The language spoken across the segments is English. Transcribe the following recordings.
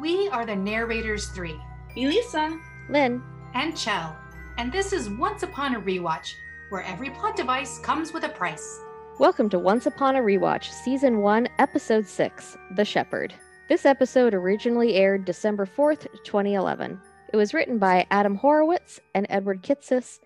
We are the narrators three, Elisa, Lynn, and Chell, and this is Once Upon a Rewatch, where every plot device comes with a price. welcome to Once Upon a Rewatch, Season 1, Episode 6 The Shepherd. This episode originally aired December 4th, 2011. It was written by Adam Horowitz and Edward Kitsis,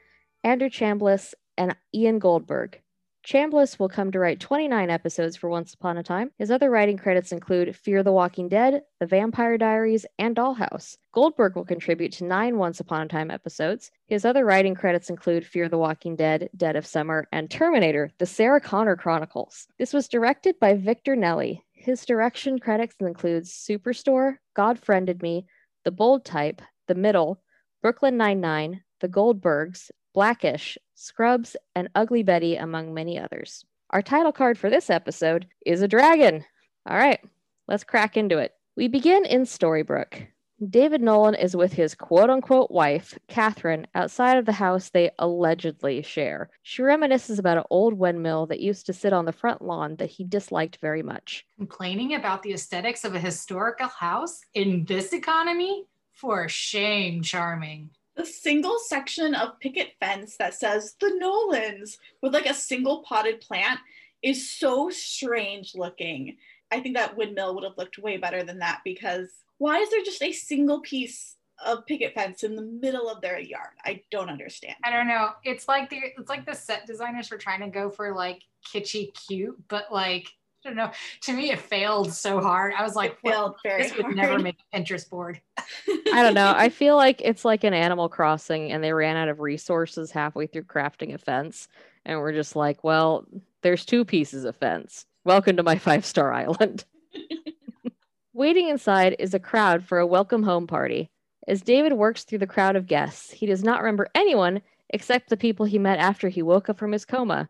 Andrew Chambliss, and Ian Goldberg. Chambliss will come to write 29 episodes for Once Upon a Time. His other writing credits include Fear the Walking Dead, The Vampire Diaries, and Dollhouse. Goldberg will contribute to nine Once Upon a Time episodes. His other writing credits include Fear the Walking Dead, Dead of Summer, and Terminator, The Sarah Connor Chronicles. This was directed by Victor Nelli. His direction credits includes Superstore, God Friended Me, The Bold Type, The Middle, Brooklyn Nine-Nine, The Goldbergs, Blackish, Scrubs, and Ugly Betty, among many others. Our title card for this episode is a dragon. All right, let's crack into it. We begin in Storybrooke. David Nolan is with his quote unquote wife, Catherine, outside of the house they allegedly share. She reminisces about an old windmill that used to sit on the front lawn that he disliked very much. Complaining about the aesthetics of a historical house in this economy? For shame, charming. The single section of picket fence that says the Nolans with like a single potted plant is so strange looking. I think that windmill would have looked way better than that because why is there just a single piece of picket fence in the middle of their yard? I don't understand. I don't know. It's like the it's like the set designers were trying to go for like kitschy cute, but like I don't know. To me, it failed so hard. I was like, It failed very this would hard. never make a Pinterest board. I don't know. I feel like it's like an Animal Crossing and they ran out of resources halfway through crafting a fence. And we're just like, well, there's two pieces of fence. Welcome to my five star island. Waiting inside is a crowd for a welcome home party. As David works through the crowd of guests, he does not remember anyone except the people he met after he woke up from his coma.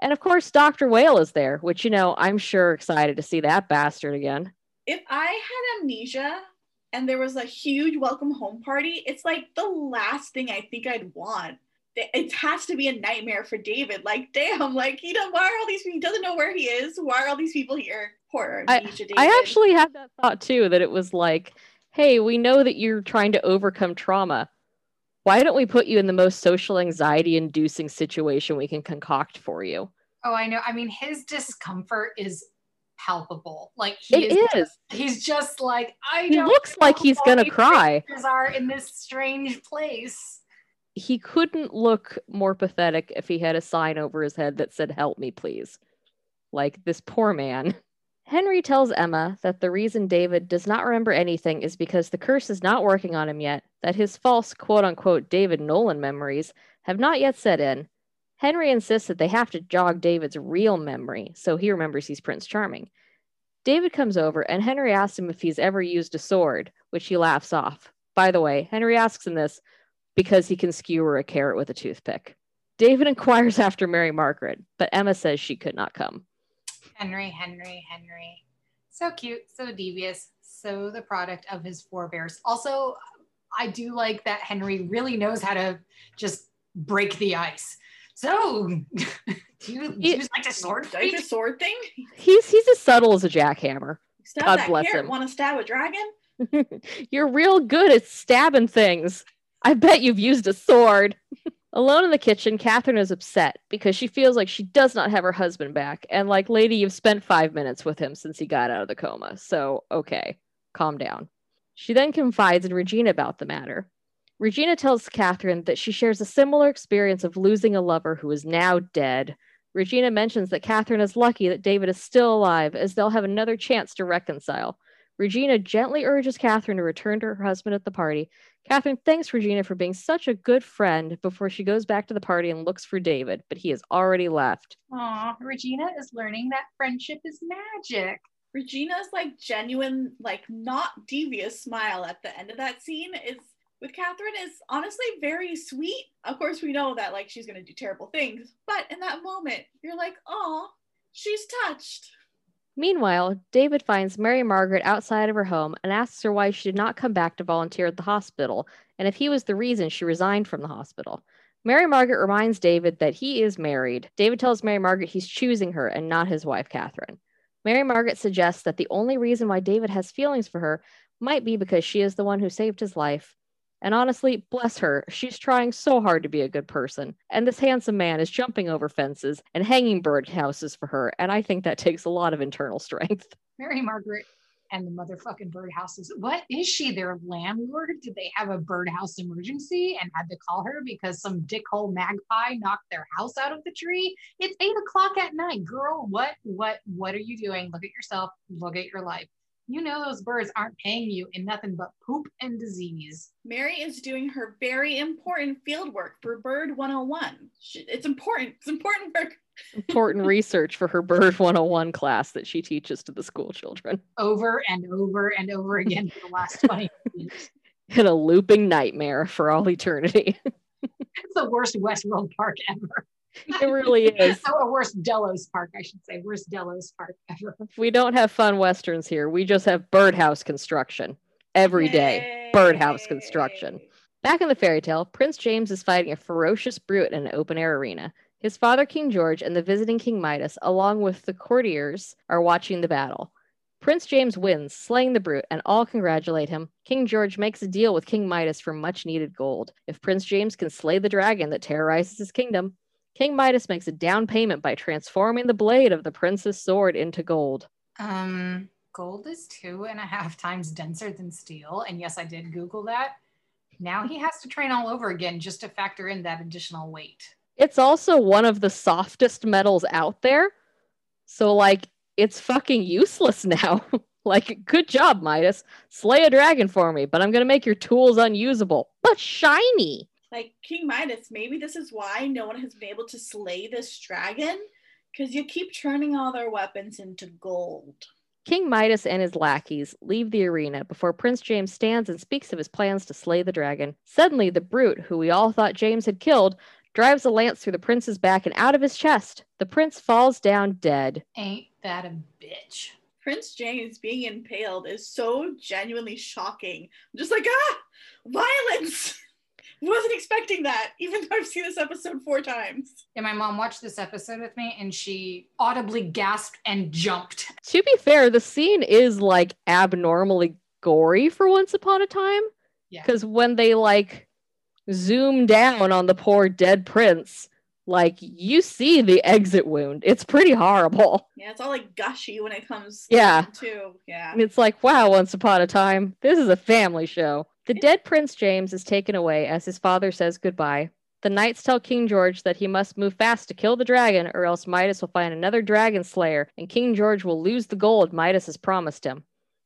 And of course, Dr. Whale is there, which, you know, I'm sure excited to see that bastard again. if I had amnesia and there was a huge welcome home party, it's like the last thing I think I'd want. It- has to be a nightmare for David. Like, damn, like you don't why are all these people he doesn't know where he is? Why are all these people here? Poor amnesia David. I actually had that thought too that it was like, hey, we know that you're trying to overcome trauma. Why don't we put you in the most social anxiety inducing situation we can concoct for you? Oh, I know. I mean, his discomfort is palpable. Like he It is. is. He's just like I. He looks like he's gonna cry. Are in this strange place. He couldn't look more pathetic if he had a sign over his head that said, Help me, please. Like this poor man. Henry tells Emma that the reason David does not remember anything is because the curse is not working on him yet, that his false quote unquote David Nolan memories have not yet set in. Henry insists that they have to jog David's real memory so he remembers he's Prince Charming. David comes over and Henry asks him if he's ever used a sword, which he laughs off. By the way, Henry asks him this because he can skewer a carrot with a toothpick. David inquires after Mary Margaret, but Emma says she could not come. Henry, Henry, Henry. So cute, so devious, so the product of his forebears. Also, I do like that Henry really knows how to just break the ice. So, do you, do you like the sword Is that your sword thing? He's he's as subtle as a jackhammer. Stab God that bless carrot. him. Want to stab a dragon? You're real good at stabbing things. I bet you've used a sword. Alone in the kitchen, Catherine is upset because she feels like she does not have her husband back. And like, lady, you've spent five minutes with him since he got out of the coma. So, okay, calm down. She then confides in Regina about the matter. Regina tells Catherine that she shares a similar experience of losing a lover who is now dead. Regina mentions that Catherine is lucky that David is still alive, as they'll have another chance to reconcile. Regina gently urges Catherine to return to her husband at the party. Catherine thanks Regina for being such a good friend before she goes back to the party and looks for David, but he has already left. Aw, Regina is learning that friendship is magic. Regina's like genuine, like not devious smile at the end of that scene is with Catherine is honestly very sweet. Of course, we know that like she's gonna do terrible things, but in that moment, you're like, oh, she's touched. Meanwhile, David finds Mary Margaret outside of her home and asks her why she did not come back to volunteer at the hospital and if he was the reason she resigned from the hospital. Mary Margaret reminds David that he is married. David tells Mary Margaret he's choosing her and not his wife, Catherine. Mary Margaret suggests that the only reason why David has feelings for her might be because she is the one who saved his life. And honestly, bless her, she's trying so hard to be a good person. And this handsome man is jumping over fences and hanging bird houses for her. And I think that takes a lot of internal strength. Mary Margaret and the motherfucking birdhouses. What is she, their landlord? Did they have a birdhouse emergency and had to call her because some dickhole magpie knocked their house out of the tree? It's eight o'clock at night, girl. What, what, what are you doing? Look at yourself. Look at your life. You know those birds aren't paying you in nothing but poop and disease. Mary is doing her very important field work for Bird 101. It's important. It's important work important research for her Bird 101 class that she teaches to the school children. Over and over and over again for the last 20 years. In a looping nightmare for all eternity. it's the worst Westworld park ever. It really is. So a worst Delos Park, I should say. Worst Delos Park ever. We don't have fun westerns here. We just have birdhouse construction every day. Yay. Birdhouse construction. Back in the fairy tale, Prince James is fighting a ferocious brute in an open air arena. His father, King George, and the visiting King Midas, along with the courtiers, are watching the battle. Prince James wins, slaying the brute, and all congratulate him. King George makes a deal with King Midas for much needed gold. If Prince James can slay the dragon that terrorizes his kingdom, King Midas makes a down payment by transforming the blade of the prince's sword into gold. Um, gold is two and a half times denser than steel. And yes, I did Google that. Now he has to train all over again just to factor in that additional weight. It's also one of the softest metals out there. So, like, it's fucking useless now. like, good job, Midas. Slay a dragon for me, but I'm going to make your tools unusable, but shiny. Like, King Midas, maybe this is why no one has been able to slay this dragon because you keep turning all their weapons into gold. King Midas and his lackeys leave the arena before Prince James stands and speaks of his plans to slay the dragon. Suddenly, the brute, who we all thought James had killed, drives a lance through the prince's back and out of his chest. The prince falls down dead. Ain't that a bitch? Prince James being impaled is so genuinely shocking. I'm just like, ah, violence. Wasn't expecting that, even though I've seen this episode four times. Yeah, my mom watched this episode with me and she audibly gasped and jumped. To be fair, the scene is like abnormally gory for once upon a time. Yeah. Because when they like zoom down on the poor dead prince, like you see the exit wound. It's pretty horrible. Yeah, it's all like gushy when it comes yeah. to yeah. And it's like, wow, once upon a time. This is a family show. The dead Prince James is taken away as his father says goodbye. The knights tell King George that he must move fast to kill the dragon, or else Midas will find another dragon slayer, and King George will lose the gold Midas has promised him.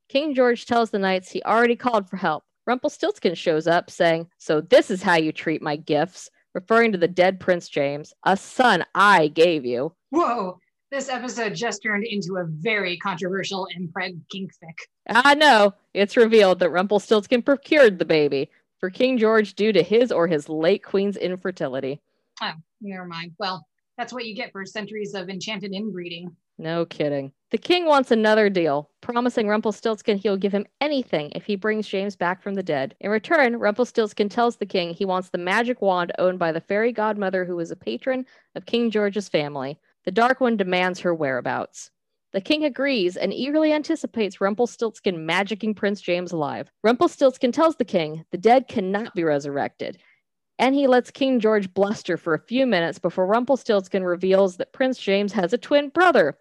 King George tells the knights he already called for help, Rumpelstiltskin shows up saying, So this is how you treat my gifts, referring to the dead Prince James, a son I gave you. Whoa, this episode just turned into a very controversial and preg kinkfic. Ah, no, it's revealed that Rumpelstiltskin procured the baby for King George due to his or his late queen's infertility. Oh, never mind. Well, that's what you get for centuries of enchanted inbreeding. No kidding. The king wants another deal, promising Rumpelstiltskin he'll give him anything if he brings James back from the dead. In return, Rumpelstiltskin tells the king he wants the magic wand owned by the fairy godmother who is a patron of King George's family. The Dark One demands her whereabouts. The king agrees and eagerly anticipates Rumpelstiltskin magicking Prince James alive. Rumpelstiltskin tells the king the dead cannot be resurrected, and he lets King George bluster for a few minutes before Rumpelstiltskin reveals that Prince James has a twin brother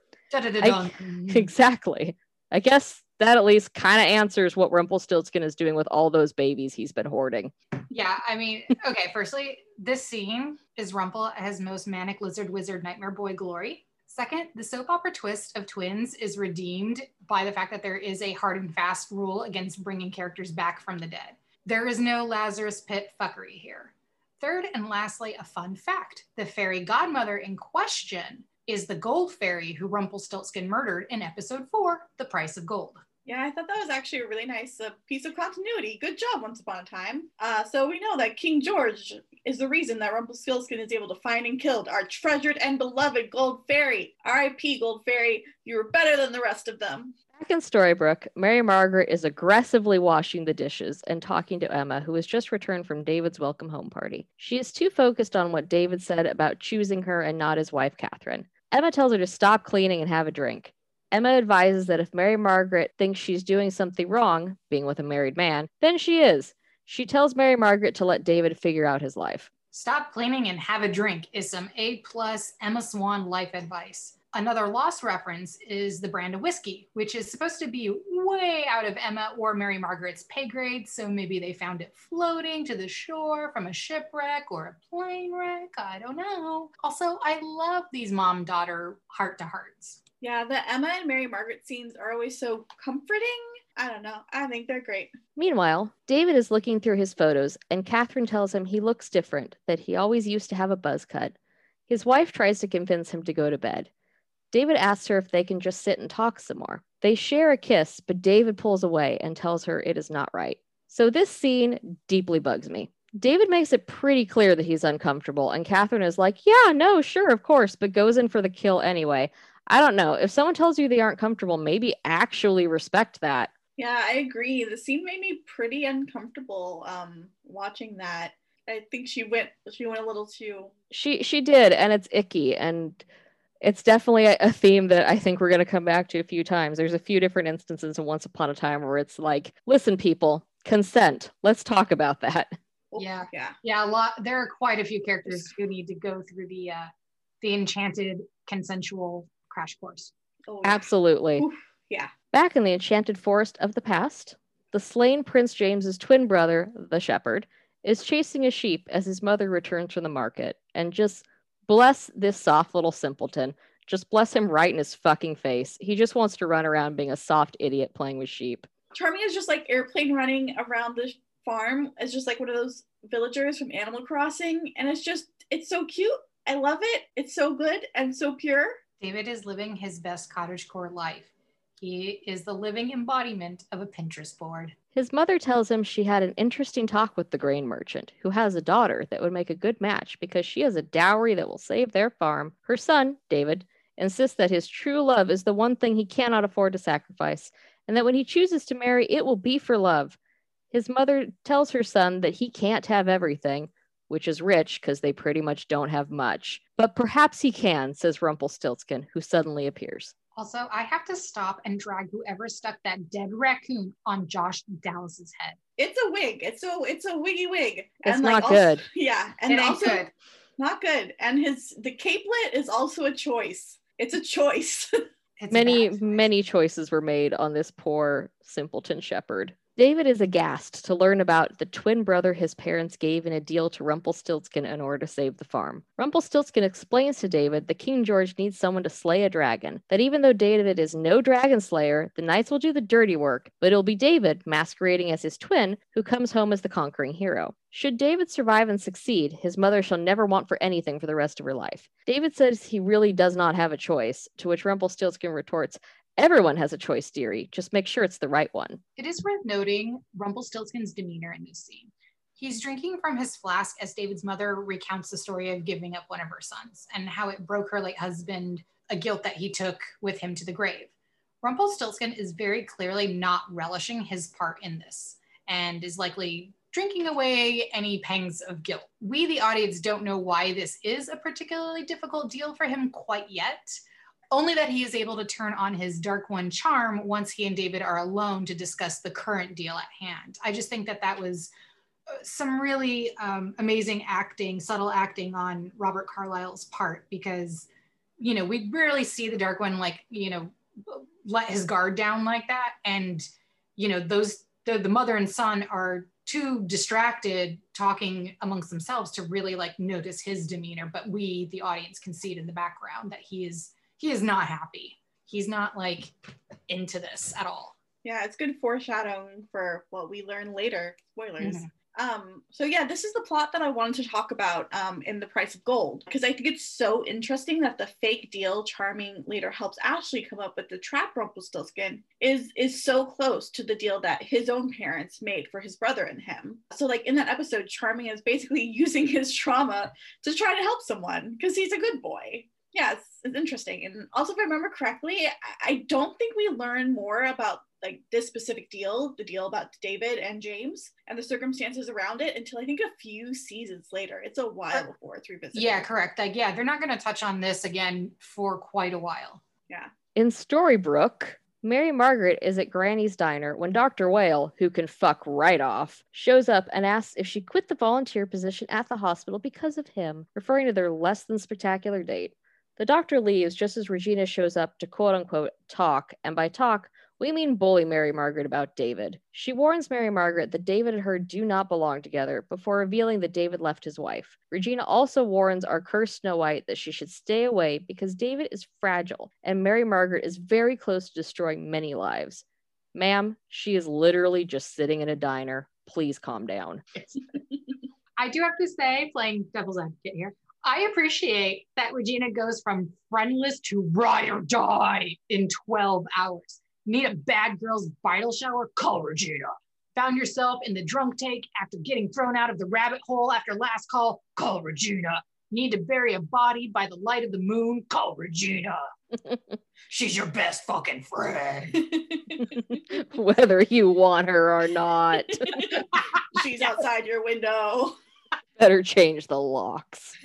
I, exactly. I guess that at least kind of answers what Rumpelstiltskin is doing with all those babies he's been hoarding. Yeah, I mean, okay, firstly, this scene is Rumple his most manic lizard wizard nightmare boy glory. Second, the soap opera twist of twins is redeemed by the fact that there is a hard and fast rule against bringing characters back from the dead. There is no Lazarus pit fuckery here. Third, and lastly, a fun fact the fairy godmother in question is the gold fairy who Rumpelstiltskin murdered in episode four, The Price of Gold. Yeah, I thought that was actually a really nice uh, piece of continuity. Good job, Once Upon a Time. Uh, so we know that King George is the reason that Rumpelstiltskin is able to find and kill our treasured and beloved Gold Fairy. R.I.P. Gold Fairy, you were better than the rest of them. Back in Storybrooke, Mary Margaret is aggressively washing the dishes and talking to Emma, who has just returned from David's welcome home party. She is too focused on what David said about choosing her and not his wife, Catherine. Emma tells her to stop cleaning and have a drink. Emma advises that if Mary Margaret thinks she's doing something wrong, being with a married man, then she is. She tells Mary Margaret to let David figure out his life. Stop cleaning and have a drink is some A plus Emma Swan life advice. Another lost reference is the brand of whiskey, which is supposed to be way out of Emma or Mary Margaret's pay grade. So maybe they found it floating to the shore from a shipwreck or a plane wreck. I don't know. Also, I love these mom daughter heart to hearts. Yeah, the Emma and Mary Margaret scenes are always so comforting. I don't know. I think they're great. Meanwhile, David is looking through his photos, and Catherine tells him he looks different, that he always used to have a buzz cut. His wife tries to convince him to go to bed. David asks her if they can just sit and talk some more. They share a kiss, but David pulls away and tells her it is not right. So this scene deeply bugs me. David makes it pretty clear that he's uncomfortable, and Catherine is like, Yeah, no, sure, of course, but goes in for the kill anyway. I don't know. If someone tells you they aren't comfortable, maybe actually respect that. Yeah, I agree. The scene made me pretty uncomfortable um watching that. I think she went she went a little too She she did, and it's icky and it's definitely a, a theme that I think we're going to come back to a few times. There's a few different instances in Once Upon a Time where it's like, listen, people, consent. Let's talk about that. Yeah. yeah. Yeah, a lot. There are quite a few characters who need to go through the uh, the enchanted consensual crash course. Oh, yeah. Absolutely. Oof, yeah. Back in the enchanted forest of the past, the slain Prince James's twin brother, the shepherd, is chasing a sheep as his mother returns from the market. And just bless this soft little simpleton. Just bless him right in his fucking face. He just wants to run around being a soft idiot playing with sheep. Charming is just like airplane running around the farm. It's just like one of those villagers from Animal Crossing. And it's just, it's so cute. I love it. It's so good and so pure. David is living his best cottagecore life. He is the living embodiment of a Pinterest board. His mother tells him she had an interesting talk with the grain merchant, who has a daughter that would make a good match because she has a dowry that will save their farm. Her son, David, insists that his true love is the one thing he cannot afford to sacrifice, and that when he chooses to marry, it will be for love. His mother tells her son that he can't have everything, which is rich because they pretty much don't have much. But perhaps he can, says Rumpelstiltskin, who suddenly appears. Also, I have to stop and drag whoever stuck that dead raccoon on Josh Dallas's head. It's a wig. It's a it's a wiggy wig. It's like, not also- good. Yeah. And it also good. not good. And his the capelet is also a choice. It's a choice. It's Many, bad. many choices were made on this poor simpleton shepherd. David is aghast to learn about the twin brother his parents gave in a deal to Rumpelstiltskin in order to save the farm. Rumpelstiltskin explains to David that King George needs someone to slay a dragon, that even though David is no dragon slayer, the knights will do the dirty work, but it'll be David, masquerading as his twin, who comes home as the conquering hero. Should David survive and succeed, his mother shall never want for anything for the rest of her life. David says he really does not have a choice, to which Rumpelstiltskin retorts, Everyone has a choice, dearie. Just make sure it's the right one. It is worth noting Rumpelstiltskin's demeanor in this scene. He's drinking from his flask as David's mother recounts the story of giving up one of her sons and how it broke her late husband, a guilt that he took with him to the grave. Rumpelstiltskin is very clearly not relishing his part in this and is likely drinking away any pangs of guilt. We, the audience, don't know why this is a particularly difficult deal for him quite yet only that he is able to turn on his dark one charm once he and david are alone to discuss the current deal at hand. I just think that that was uh, some really um, amazing acting subtle acting on robert carlyle's part because you know we rarely see the dark one like you know let his guard down like that. And you know those the, the mother and son are too distracted talking amongst themselves to really like notice his demeanor but we the audience can see it in the background that he is he is not happy. He's not like into this at all. yeah, it's good foreshadowing for what we learn later. Spoilers. Mhm. Um, so yeah, this is the plot that I wanted to talk about um, in The Price of Gold because I think it's so interesting that the fake deal Charming later helps Ashley come up with to trap Rumpelstiltskin is is so close to the deal that his own parents made for his brother and him. So like in that episode, Charming is basically using his trauma to try to help someone because he's a good boy. Yeah, it's, it's interesting. And also, if I remember correctly, I, I don't think we learn more about like this specific deal, the deal about David and James and the circumstances around it until I think a few seasons later. It's a while before it's revisited. Yeah, correct. Like, yeah, they're not going to touch on this again for quite a while. Yeah. In Storybrooke, Mary Margaret is at Granny's diner when Dr. Whale, who can fuck right off, shows up and asks if she quit the volunteer position at the hospital because of him, referring to their less than spectacular date. The doctor leaves just as Regina shows up to quote unquote talk, and by talk, we mean bully Mary Margaret about David. She warns Mary Margaret that David and her do not belong together before revealing that David left his wife. Regina also warns our cursed Snow White that she should stay away because David is fragile and Mary Margaret is very close to destroying many lives. Ma'am, she is literally just sitting in a diner. Please calm down. I do have to say, playing devil's advocate here, I appreciate that Regina goes from friendless to ride or die in 12 hours. Need a bad girl's bridal shower? Call Regina. Found yourself in the drunk take after getting thrown out of the rabbit hole after last call? Call Regina. Need to bury a body by the light of the moon? Call Regina. She's your best fucking friend. Whether you want her or not. She's outside your window. Better change the locks.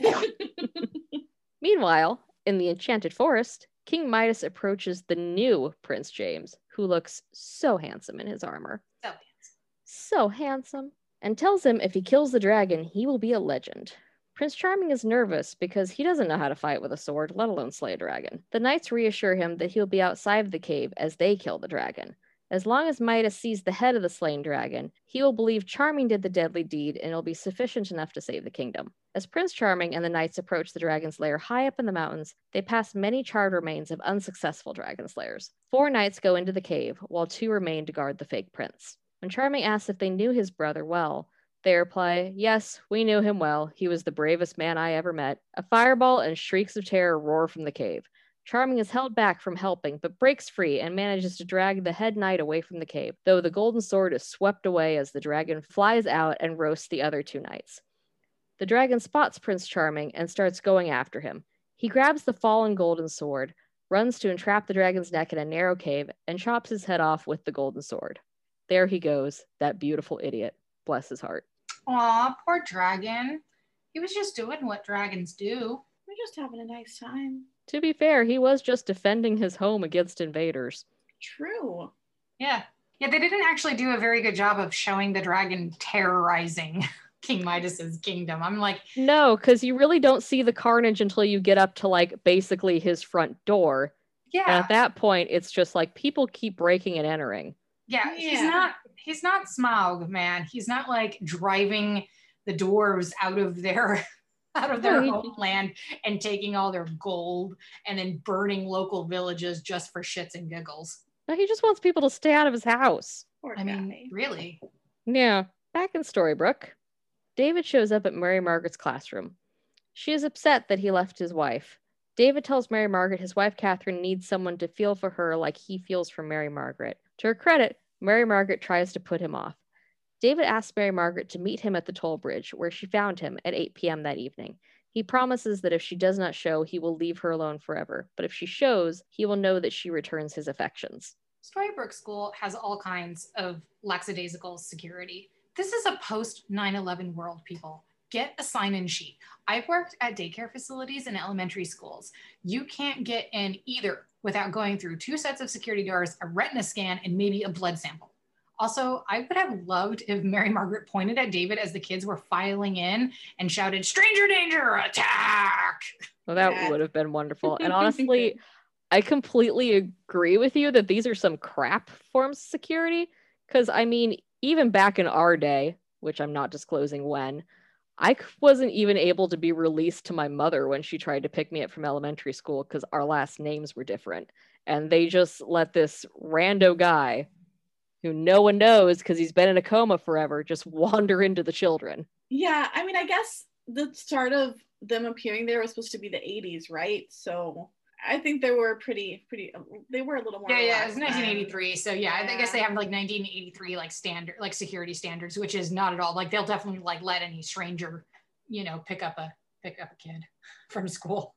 Meanwhile, in the Enchanted Forest, King Midas approaches the new Prince James, who looks so handsome in his armor. So handsome. So handsome. And tells him if he kills the dragon, he will be a legend. Prince Charming is nervous because he doesn't know how to fight with a sword, let alone slay a dragon. The knights reassure him that he'll be outside of the cave as they kill the dragon. As long as Midas sees the head of the slain dragon, he will believe Charming did the deadly deed and it'll be sufficient enough to save the kingdom. As Prince Charming and the knights approach the dragon's lair high up in the mountains, they pass many charred remains of unsuccessful dragon slayers. Four knights go into the cave, while two remain to guard the fake prince. When Charming asks if they knew his brother well, they reply, Yes, we knew him well. He was the bravest man I ever met. A fireball and shrieks of terror roar from the cave. Charming is held back from helping, but breaks free and manages to drag the head knight away from the cave, though the golden sword is swept away as the dragon flies out and roasts the other two knights. The dragon spots Prince Charming and starts going after him. He grabs the fallen golden sword, runs to entrap the dragon's neck in a narrow cave, and chops his head off with the golden sword. There he goes, that beautiful idiot. Bless his heart. Aw, poor dragon. He was just doing what dragons do. We're just having a nice time. To be fair, he was just defending his home against invaders. True. Yeah. Yeah, they didn't actually do a very good job of showing the dragon terrorizing King Midas's kingdom. I'm like, No, because you really don't see the carnage until you get up to like basically his front door. And yeah, at that point, it's just like people keep breaking and entering. yeah, he's not he's not Smaug, man. He's not like driving the dwarves out of their out of their No, he- homeland and taking all their gold and then burning local villages just for shits and giggles. No, he just wants people to stay out of his house. Poor I mean, really. Yeah. Back in Storybrooke, David shows up at Mary Margaret's classroom. She is upset that he left his wife. David tells Mary Margaret his wife Catherine needs someone to feel for her like he feels for Mary Margaret. To her credit, Mary Margaret tries to put him off. David asks Mary Margaret to meet him at the toll bridge, where she found him at 8 p.m. that evening. He promises that if she does not show, he will leave her alone forever. But if she shows, he will know that she returns his affections. Storybrooke School has all kinds of lackadaisical security. This is a post 9 11 world, people. Get a sign in sheet. I've worked at daycare facilities and elementary schools. You can't get in either without going through two sets of security doors, a retina scan, and maybe a blood sample. Also, I would have loved if Mary Margaret pointed at David as the kids were filing in and shouted, Stranger danger, attack! Well, that Yeah. would have been wonderful. And honestly, I completely agree with you that these are some crap forms of security. Because, I mean, even back in our day, which I'm not disclosing when, I wasn't even able to be released to my mother when she tried to pick me up from elementary school because our last names were different. And they just let this rando guy who no one knows because he's been in a coma forever just wander into the children. Yeah, I mean, I guess the start of them appearing there was supposed to be the 80s, right? So I think they were pretty, pretty, they were a little more. Yeah, yeah, it was relaxed then. 1983. So yeah, I guess they have like 1983 like standard like security standards, which is not at all like they'll definitely like let any stranger, you know, pick up a pick up a kid from school.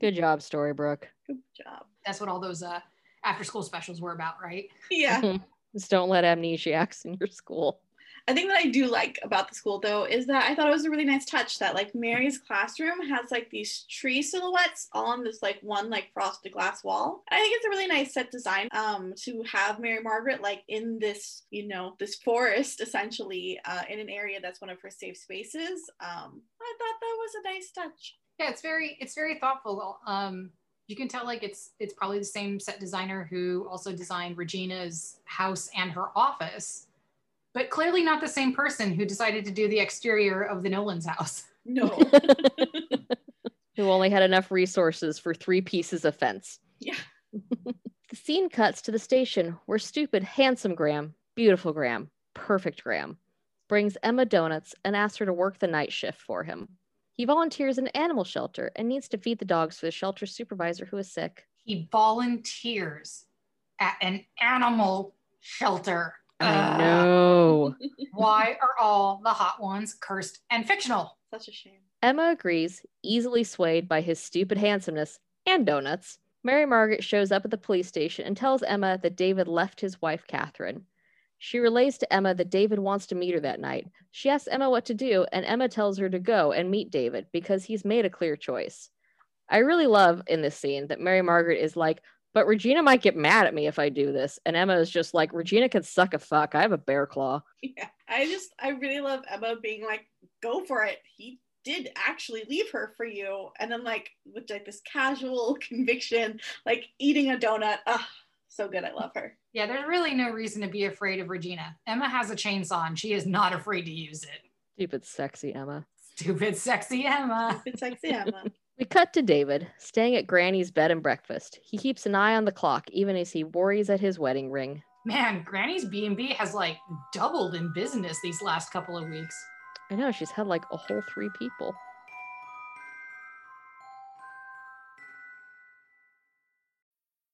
Good job, Storybrooke. Good job. That's what all those uh after school specials were about, right? Yeah. Just don't let amnesiacs in your school. A thing that I do like about the school though is that I thought it was a really nice touch that like Mary's classroom has like these tree silhouettes all on this like one like frosted glass wall. I think it's a really nice set design um to have Mary Margaret like in this, you know, this forest essentially uh, in an area that's one of her safe spaces. Um I thought that was a nice touch. Yeah, it's very it's very thoughtful. Um you can tell like it's it's probably the same set designer who also designed Regina's house and her office, but clearly not the same person who decided to do the exterior of the Nolan's house. No. Who only had enough resources for three pieces of fence. yeah. The scene cuts to the station where stupid, handsome Graham, beautiful Graham, perfect Graham, brings Emma donuts and asks her to work the night shift for him. He volunteers in an animal shelter and needs to feed the dogs for the shelter supervisor who is sick. He volunteers at an animal shelter. I Ugh. know. Why are all the hot ones cursed and fictional? Such a shame. Emma agrees, easily swayed by his stupid handsomeness and donuts. Mary Margaret shows up at the police station and tells Emma that David left his wife, Catherine. She relays to Emma that David wants to meet her that night. She asks Emma what to do, and Emma tells her to go and meet David because he's made a clear choice. I really love in this scene that Mary Margaret is like, but Regina might get mad at me if I do this. And Emma is just like, Regina can suck a fuck. I have a bear claw. Yeah. I just I really love Emma being like, go for it. He did actually leave her for you. And then like with like this casual conviction, like eating a donut. Ah, so good. I love her. Yeah, there's really no reason to be afraid of Regina. Emma has a chainsaw and she is not afraid to use it. Stupid, sexy Emma. Stupid, sexy Emma. It's sexy Emma. We cut to David, staying at Granny's bed and breakfast. He keeps an eye on the clock, even as he worries at his wedding ring. Man, Granny's B&B has like doubled in business these last couple of weeks. I know, she's had like a whole three people.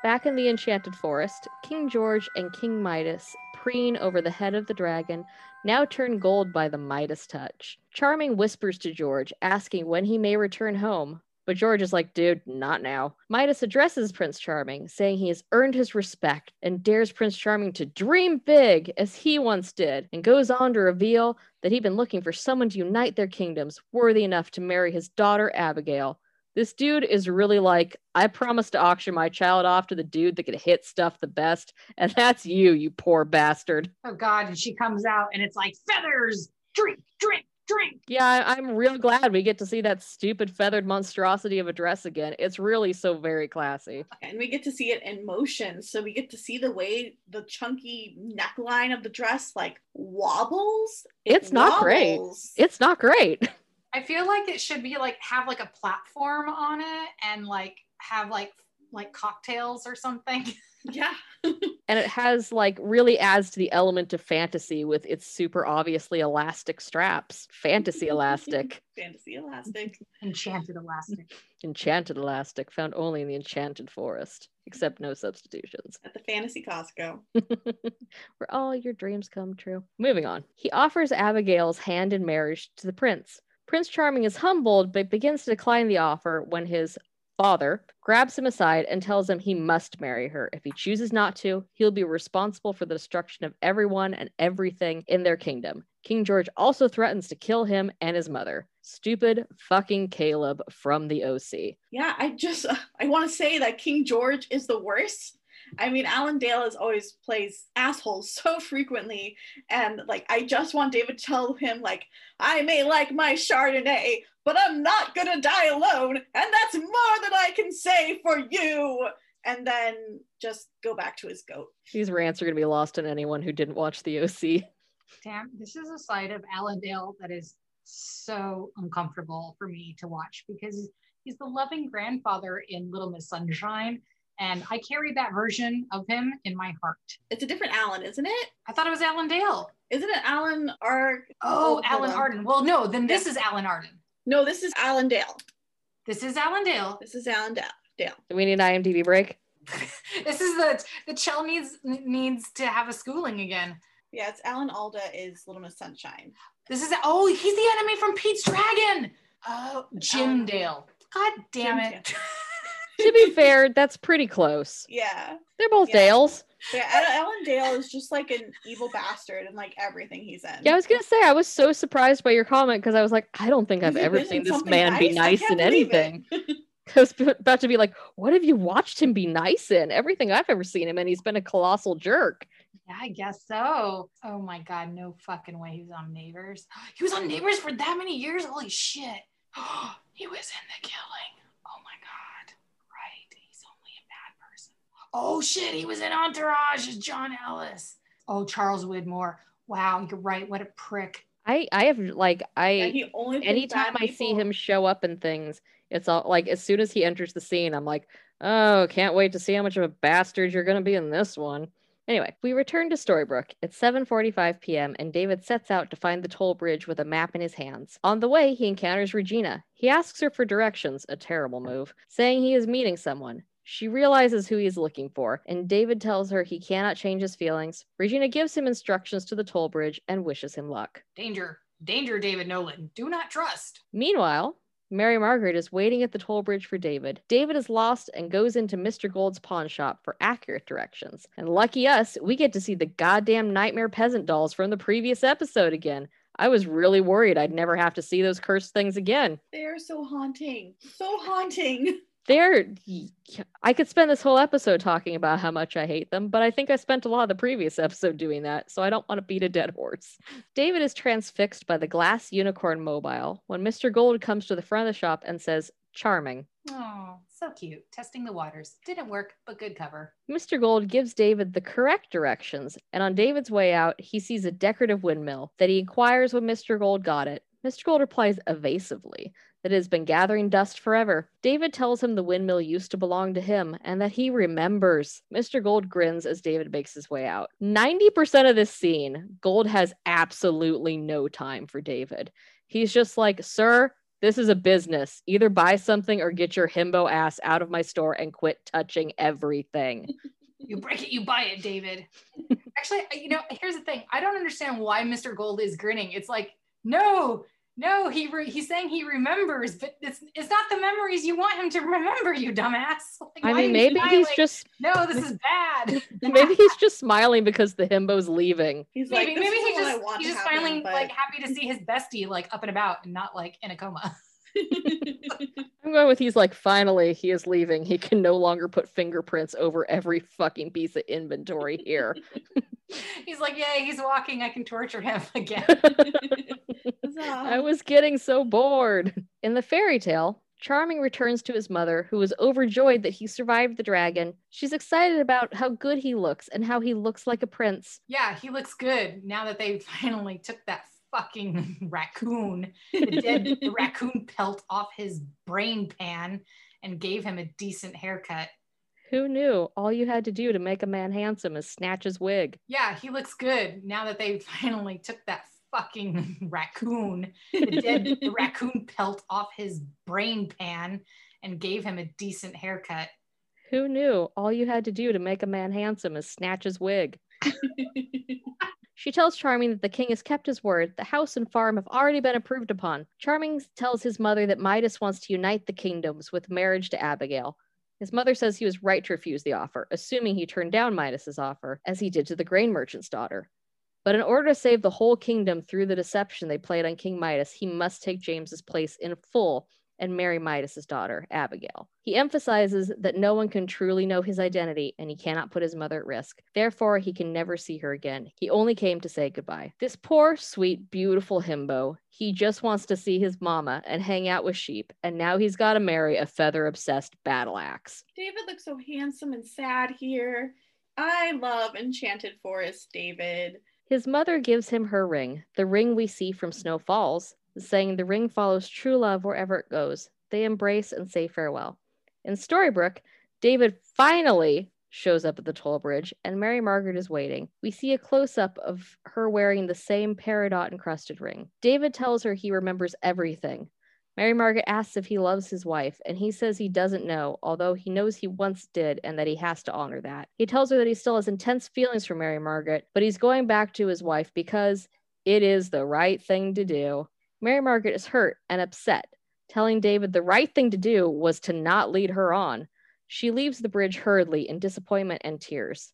Back in the Enchanted Forest, King George and King Midas preen over the head of the dragon, now turned gold by the Midas touch. Charming whispers to George, asking when he may return home. But George is like, dude, not now. Midas addresses Prince Charming, saying he has earned his respect and dares Prince Charming to dream big as he once did, and goes on to reveal that he'd been looking for someone to unite their kingdoms worthy enough to marry his daughter Abigail. This dude is really like, I promised to auction my child off to the dude that could hit stuff the best, and that's you, you poor bastard. Oh God, and she comes out and it's like feathers, drink, drink, drink. Yeah, I- I'm real glad we get to see that stupid feathered monstrosity of a dress again. It's really so very classy. and we get to see it in motion. So we get to see the way the chunky neckline of the dress like wobbles. It It's not great. It's not great. I feel like it should be like have like a platform on it and like have like like cocktails or something. yeah. and it has like really adds to the element of fantasy with its super obviously elastic straps. Fantasy elastic. Fantasy elastic. Enchanted elastic. Enchanted elastic found only in the enchanted forest, except no substitutions. At the fantasy Costco. Where all your dreams come true. Moving on. He offers Abigail's hand in marriage to the prince. Prince Charming is humbled but begins to decline the offer when his father grabs him aside and tells him he must marry her. If he chooses not to, he'll be responsible for the destruction of everyone and everything in their kingdom. King George also threatens to kill him and his mother. Stupid fucking Caleb from the OC. Yeah, I just I want to say that King George is the worst. I mean, Alan Dale is always plays assholes so frequently, and like I just want David to tell him like I may like my Chardonnay, but I'm not gonna die alone, and that's more than I can say for you. And then just go back to his goat. These rants are going to be lost on anyone who didn't watch the OC. Damn, this is a side of Alan Allendale that is so uncomfortable for me to watch because he's the loving grandfather in Little Miss Sunshine. And I carry that version of him in my heart. It's a different Alan, isn't it? I thought it was Alan Dale. Isn't it Alan Ark? Oh, hold Alan. Arden. Well, no, then this is Alan Arden. No, this is Alan Dale. This is Alan Dale. This is Alan Dale. Dale. Do we need an IMDb break? this is the the Chell needs needs to have a schooling again. Yeah, it's Alan Alda is Little Miss Sunshine. This is oh, he's the enemy from Pete's Dragon. Oh, Jim Um, Dale. God damn Jim it. To be fair, that's pretty close. Yeah. They're both Yeah. Dales. Yeah, Al- Alan Dale is just like an evil bastard in like everything he's in. Yeah, I was gonna say I was so surprised by your comment because I was like, I don't think I've ever seen this man be nice? I nice in anything. I was about to be like, what have you watched him be nice in? Everything I've ever seen him in, he's been a colossal jerk. Yeah, I guess so. Oh my god, no fucking way he was on Neighbors. He was on Neighbors for that many years. Holy shit. he was in the killing. Oh my god. Right. He's only a bad person. Oh shit, he was in Entourage as John Ellis. Oh, Charles Widmore. Wow, you're right. What a prick. I I have like I Yeah, only anytime bad I see him show up in things, it's all like as soon as he enters the scene, I'm like, oh, can't wait to see how much of a bastard you're gonna be in this one. Anyway, we return to Storybrooke. It's 7:45 p.m. and David sets out to find the toll bridge with a map in his hands. On the way, he encounters Regina. He asks her for directions, a terrible move, saying he is meeting someone. She realizes who he is looking for, and David tells her he cannot change his feelings. Regina gives him instructions to the toll bridge and wishes him luck. Danger. Danger, David Nolan. Do not trust. Meanwhile, Mary Margaret is waiting at the toll bridge for David. David is lost and goes into Mr. Gold's pawn shop for accurate directions. And lucky us, we get to see the goddamn nightmare peasant dolls from the previous episode again. I was really worried I'd never have to see those cursed things again. They are so haunting. So haunting. They're. I could spend this whole episode talking about how much I hate them, but I think I spent a lot of the previous episode doing that, so I don't want to beat a dead horse. David is transfixed by the glass unicorn mobile when Mr. Gold comes to the front of the shop and says, Charming. Oh, so cute. Testing the waters. Didn't work, but good cover. Mr. Gold gives David the correct directions, and on David's way out, he sees a decorative windmill that he inquires when Mr. Gold got it. Mr. Gold replies evasively that has been gathering dust forever. David tells him the windmill used to belong to him and that he remembers. Mr. Gold grins as David makes his way out. 90% of this scene, Gold has absolutely no time for David. He's just like, Sir, this is a business. Either buy something or get your himbo ass out of my store and quit touching everything. You break it, you buy it, David. Actually, you know, here's the thing. I don't understand why Mr. Gold is grinning. It's like, no, no, he re- he's saying he remembers, but it's it's not the memories you want him to remember, you dumbass. Like, I mean, you maybe he's just no, this is bad. maybe he's just smiling because the himbo's leaving. He's maybe like, maybe is he just he's just happen, finally but- like happy to see his bestie like up and about and not like in a coma. I'm going with he's like, finally, he is leaving. He can no longer put fingerprints over every fucking piece of inventory here. He's like, yay, he's walking. I can torture him again. I was getting so bored. In the fairy tale, Charming returns to his mother, who is overjoyed that he survived the dragon. She's excited about how good he looks and how he looks like a prince. yeah, he looks good now that they finally took that fucking raccoon, the dead raccoon pelt off his brain pan and gave him a decent haircut. Who knew? All you had to do to make a man handsome is snatch his wig. Yeah, he looks good now that they finally took that fucking raccoon, the dead raccoon pelt off his brain pan and gave him a decent haircut. Who knew? All you had to do to make a man handsome is snatch his wig. She tells Charming that the king has kept his word. The house and farm have already been approved upon. Charming tells his mother that Midas wants to unite the kingdoms with marriage to Abigail. His mother says he was right to refuse the offer, assuming he turned down Midas's offer, as he did to the grain merchant's daughter. But in order to save the whole kingdom through the deception they played on King Midas, he must take James's place in full and marry Midas's daughter, Abigail. He emphasizes that no one can truly know his identity and he cannot put his mother at risk. Therefore, he can never see her again. He only came to say goodbye. This poor, sweet, beautiful himbo, he just wants to see his mama and hang out with sheep, and now he's got to marry a feather obsessed battle axe. David looks so handsome and sad here. I love Enchanted Forest, David. His mother gives him her ring, the ring we see from Snow Falls, saying the ring follows true love wherever it goes. They embrace and say farewell. In Storybrooke, David finally shows up at the toll bridge and Mary Margaret is waiting. We see a close up of her wearing the same peridot encrusted ring. David tells her he remembers everything. Mary Margaret asks if he loves his wife, and he says he doesn't know, although he knows he once did and that he has to honor that. He tells her that he still has intense feelings for Mary Margaret, but he's going back to his wife because it is the right thing to do. Mary Margaret is hurt and upset, telling David the right thing to do was to not lead her on. She leaves the bridge hurriedly in disappointment and tears.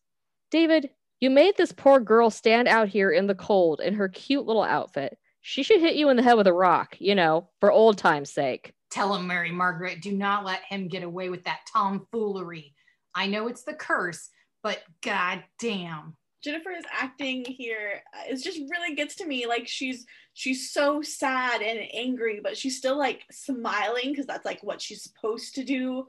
David, you made this poor girl stand out here in the cold in her cute little outfit. She should hit you in the head with a rock, you know, for old time's sake. Tell him, Mary Margaret, do not let him get away with that tomfoolery. I know it's the curse, but god damn. Jennifer's acting here uh, is just really gets to me. Like she's she's so sad and angry, but she's still like smiling because that's like what she's supposed to do.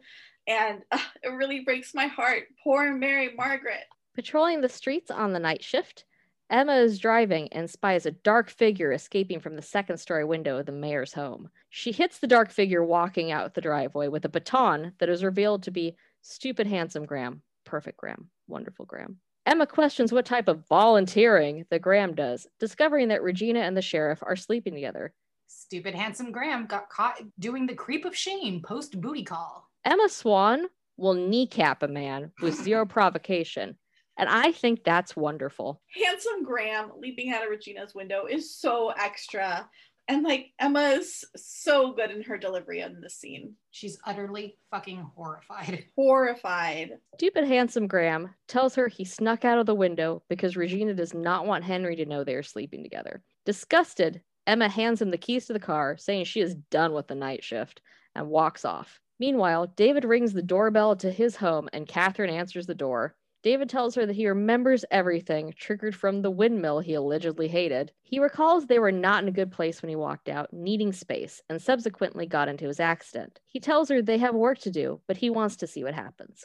And uh, it really breaks my heart. Poor Mary Margaret. Patrolling the streets on the night shift, Emma is driving and spies a dark figure escaping from the second story window of the mayor's home. She hits the dark figure walking out the driveway with a baton that is revealed to be stupid, handsome Graham. Perfect Graham. Wonderful Graham. Emma questions what type of volunteering the Graham does, discovering that Regina and the sheriff are sleeping together. Stupid, handsome Graham got caught doing the creep of shame post booty call. Emma Swan will kneecap a man with zero provocation and I think that's wonderful. Handsome Graham leaping out of Regina's window is so extra. And like Emma's so good in her delivery in the scene. She's utterly fucking horrified. Horrified. Stupid handsome Graham tells her he snuck out of the window because Regina does not want Henry to know they are sleeping together. Disgusted, Emma hands him the keys to the car, saying she is done with the night shift, and walks off. Meanwhile, David rings the doorbell to his home and Kathryn answers the door. David tells her that he remembers everything triggered from the windmill he allegedly hated. He recalls they were not in a good place when he walked out, needing space, and subsequently got into his accident. He tells her they have work to do, but he wants to see what happens.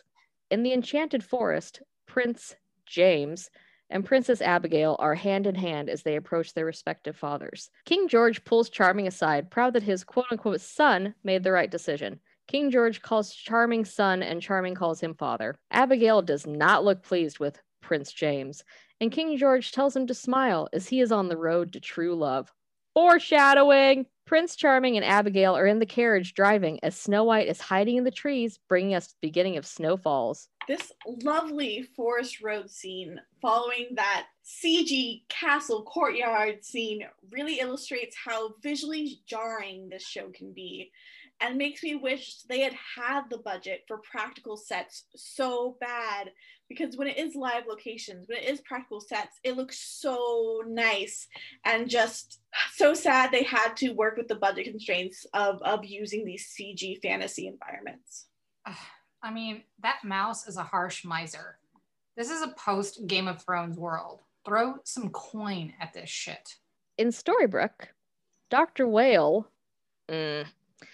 In the Enchanted Forest, Prince James and Princess Abigail are hand in hand as they approach their respective fathers. King George pulls Charming aside, proud that his quote unquote son made the right decision. King George calls Charming son, and Charming calls him father. Abigail does not look pleased with Prince James, and King George tells him to smile as he is on the road to true love. Foreshadowing! Prince Charming and Abigail are in the carriage driving as Snow White is hiding in the trees, bringing us the beginning of snowfalls. This lovely forest road scene following that CG castle courtyard scene really illustrates how visually jarring this show can be and makes me wish they had had the budget for practical sets so bad because when it is live locations when it is practical sets it looks so nice and just so sad they had to work with the budget constraints of of using these cg fantasy environments. I mean that mouse is a harsh miser. This is a post game of thrones world. Throw some coin at this shit. In storybrooke dr whale mm,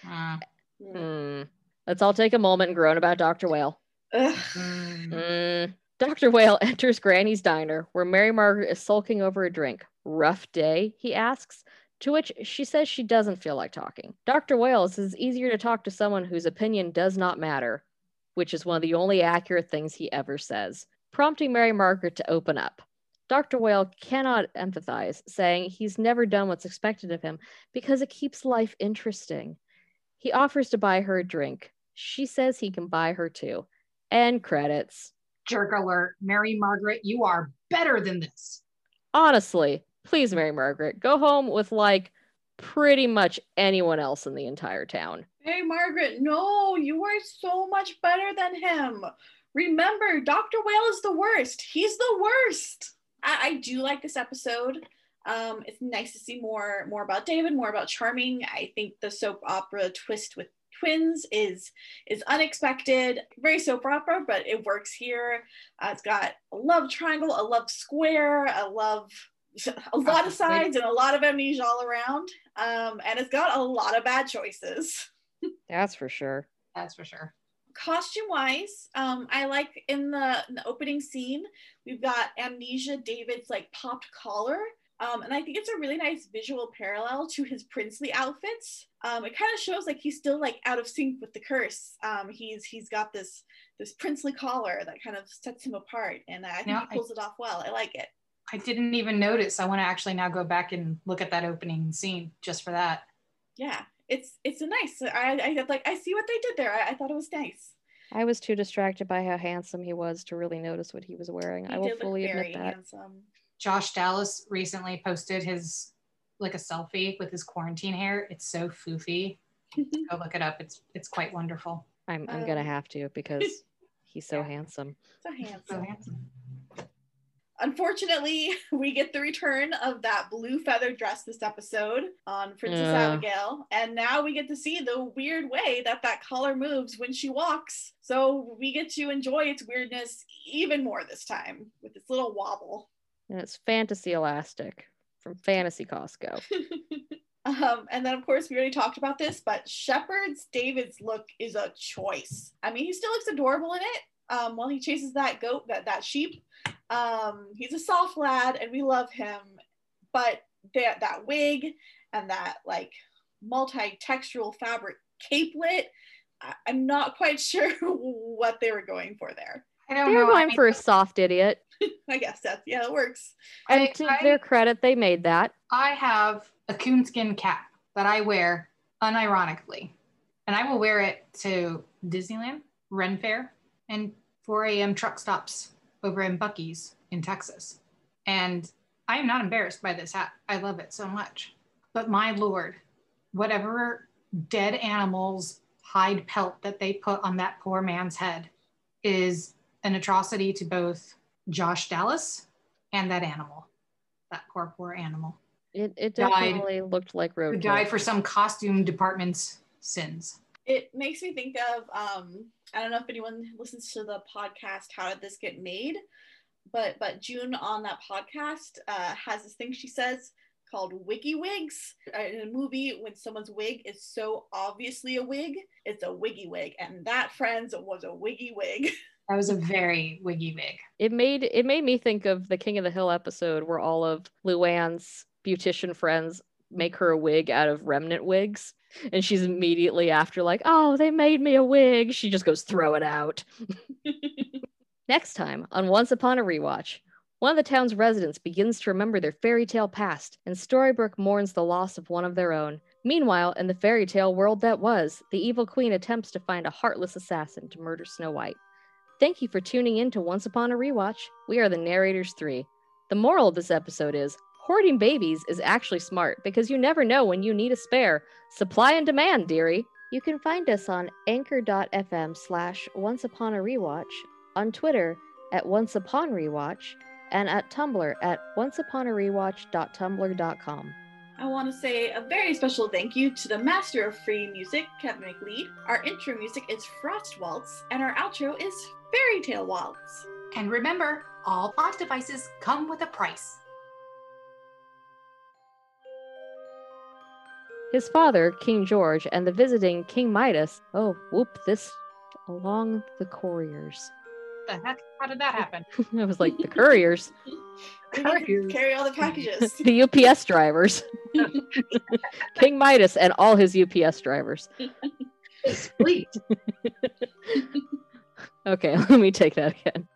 Mm. Mm. Let's all take a moment and groan about Dr. Whale. Mm. Dr. Whale enters Granny's diner where Mary Margaret is sulking over a drink. Rough day, he asks, to which she says she doesn't feel like talking. Dr. Whale says it's easier to talk to someone whose opinion does not matter, which is one of the only accurate things he ever says, prompting Mary Margaret to open up. Dr. Whale cannot empathize, saying he's never done what's expected of him because it keeps life interesting. He offers to buy her a drink. She says he can buy her too. And credits. Jerk alert. Mary Margaret, you are better than this. Honestly, please, Mary Margaret, go home with like pretty much anyone else in the entire town. Hey, Margaret, no, you are so much better than him. Remember, Dr. Whale is the worst. He's the worst. I, I do like this episode. Um, it's nice to see more more about David, more about Charming. I think the soap opera twist with twins is is unexpected, very soap opera, but it works here. Uh, it's got a love triangle, a love square, a love a lot of sides and a lot of amnesia all around. Um, and it's got a lot of bad choices. That's for sure. That's for sure. Costume wise, um, I like in the, in the opening scene, we've got Amnesia David's like popped collar Um, and I think it's a really nice visual parallel to his princely outfits. Um, it kind of shows like he's still like out of sync with the curse. Um, he's he's got this this princely collar that kind of sets him apart, and I think Yeah, he pulls it off well. I like it. I didn't even notice. I want to actually now go back and look at that opening scene just for that. Yeah, it's it's a nice. I I like I see what they did there. I, I thought it was nice. I was too distracted by how handsome he was to really notice what he was wearing. He I will fully admit that. handsome. Josh Dallas recently posted his like a selfie with his quarantine hair. It's so foofy. Go look it up. It's it's quite wonderful. I'm I'm gonna Um, have to because he's so yeah. handsome. so So handsome. handsome. Unfortunately, we get the return of that blue feather dress this episode on Princess Yeah. Abigail, and now we get to see the weird way that that collar moves when she walks. So we get to enjoy its weirdness even more this time with its little wobble. And it's fantasy elastic from Fantasy Costco. Um, and then, of course, we already talked about this, but Shepard's David's look is a choice. I mean, he still looks adorable in it um, while he chases that goat, that, that sheep. Um, he's a soft lad and we love him, but that, that wig and that like multi textural fabric capelet, I, I'm not quite sure what they were going for there. I don't They were know. I going mean, for a soft idiot. I guess that's, yeah, it works. And I- to I- their credit, they made that. I have a coonskin cap that I wear unironically, and I will wear it to Disneyland, Ren Fair, and 4 a.m. truck stops over in Buc-ee's in Texas. And I am not embarrassed by this hat. I love it so much. But my lord, whatever dead animal's hide pelt that they put on that poor man's head is an atrocity to both Josh Dallas and that animal, that poor, poor animal. It it Died. definitely looked like who died for some costume department's sins. it makes me think of um i don't know if anyone listens to the podcast how did this get made? But but june on that podcast uh, has this thing she says called wiggy wigs. Uh, in a movie when someone's wig is so obviously a wig it's a wiggy wig. And that friends was a wiggy wig That was a very wiggy wig. It made it made me think of the King of the Hill episode where all of Luann's beautician friends make her a wig out of remnant wigs. And she's immediately after, like, oh, they made me a wig. She just goes, throw it out. Next time on Once Upon a Rewatch, one of the town's residents begins to remember their fairy tale past, and Storybrooke mourns the loss of one of their own. Meanwhile, in the fairy tale world that was, the evil queen attempts to find a heartless assassin to murder Snow White. Thank you for tuning in to Once Upon a Rewatch. We are the Narrators 3. The moral of this episode is hoarding babies is actually smart because you never know when you need a spare. Supply and demand, dearie. You can find us on anchor.fm slash once upon a rewatch, on Twitter at once upon rewatch, and at Tumblr at onceuponarewatch.tumblr.com. I want to say a very special thank you to the master of free music, Kevin MacLeod. Our intro music is Frost Waltz, and our outro is Fairy Tale Waltz. And remember, all plot devices come with a price. His father, King George, and the visiting King Midas, oh, whoop, this along the couriers. The heck? How did that happen? I was like, the couriers, We need to Couriers. carry all the packages. the UPS drivers. King Midas and all his UPS drivers. It's fleet. Okay, let me take that again.